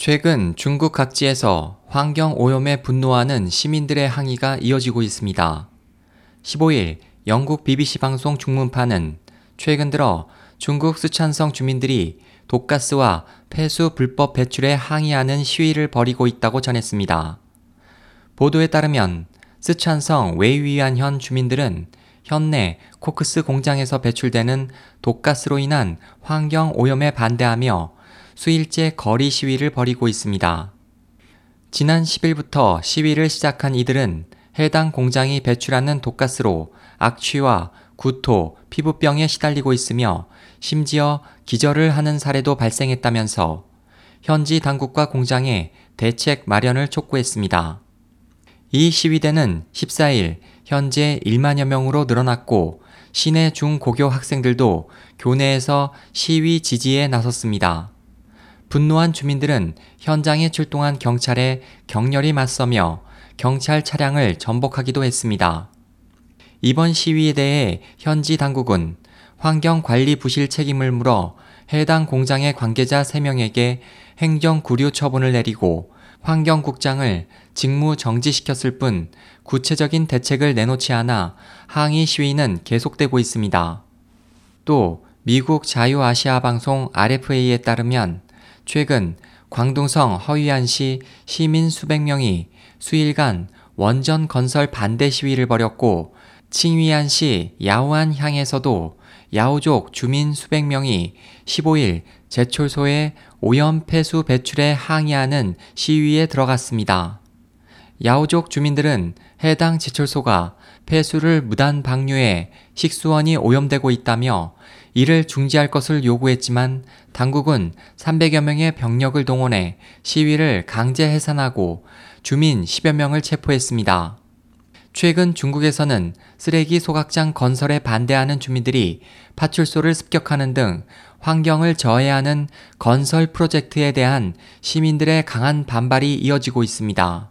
최근 중국 각지에서 환경 오염에 분노하는 시민들의 항의가 이어지고 있습니다. 15일 영국 BBC 방송 중문파는 최근 들어 중국 스촨성 주민들이 독가스와 폐수 불법 배출에 항의하는 시위를 벌이고 있다고 전했습니다. 보도에 따르면 스촨성 웨이위안현 주민들은 현내 코크스 공장에서 배출되는 독가스로 인한 환경 오염에 반대하며 수일째 거리 시위를 벌이고 있습니다. 지난 10일부터 시위를 시작한 이들은 해당 공장이 배출하는 독가스로 악취와 구토, 피부병에 시달리고 있으며 심지어 기절을 하는 사례도 발생했다면서 현지 당국과 공장에 대책 마련을 촉구했습니다. 이 시위대는 14일 현재 1만여 명으로 늘어났고 시내 중고교 학생들도 교내에서 시위 지지에 나섰습니다. 분노한 주민들은 현장에 출동한 경찰에 격렬히 맞서며 경찰 차량을 전복하기도 했습니다. 이번 시위에 대해 현지 당국은 환경관리 부실 책임을 물어 해당 공장의 관계자 3명에게 행정 구류 처분을 내리고 환경국장을 직무 정지시켰을 뿐 구체적인 대책을 내놓지 않아 항의 시위는 계속되고 있습니다. 또 미국 자유아시아 방송 RFA에 따르면 최근 광둥성 허위안시 시민 수백 명이 수일간 원전 건설 반대 시위를 벌였고 칭위안시 야오안 향에서도 야오족 주민 수백 명이 15일 제철소의 오염 폐수 배출에 항의하는 시위에 들어갔습니다. 야오족 주민들은 해당 제철소가 폐수를 무단 방류해 식수원이 오염되고 있다며 이를 중지할 것을 요구했지만 당국은 300여 명의 병력을 동원해 시위를 강제 해산하고 주민 10여 명을 체포했습니다. 최근 중국에서는 쓰레기 소각장 건설에 반대하는 주민들이 파출소를 습격하는 등 환경을 저해하는 건설 프로젝트에 대한 시민들의 강한 반발이 이어지고 있습니다.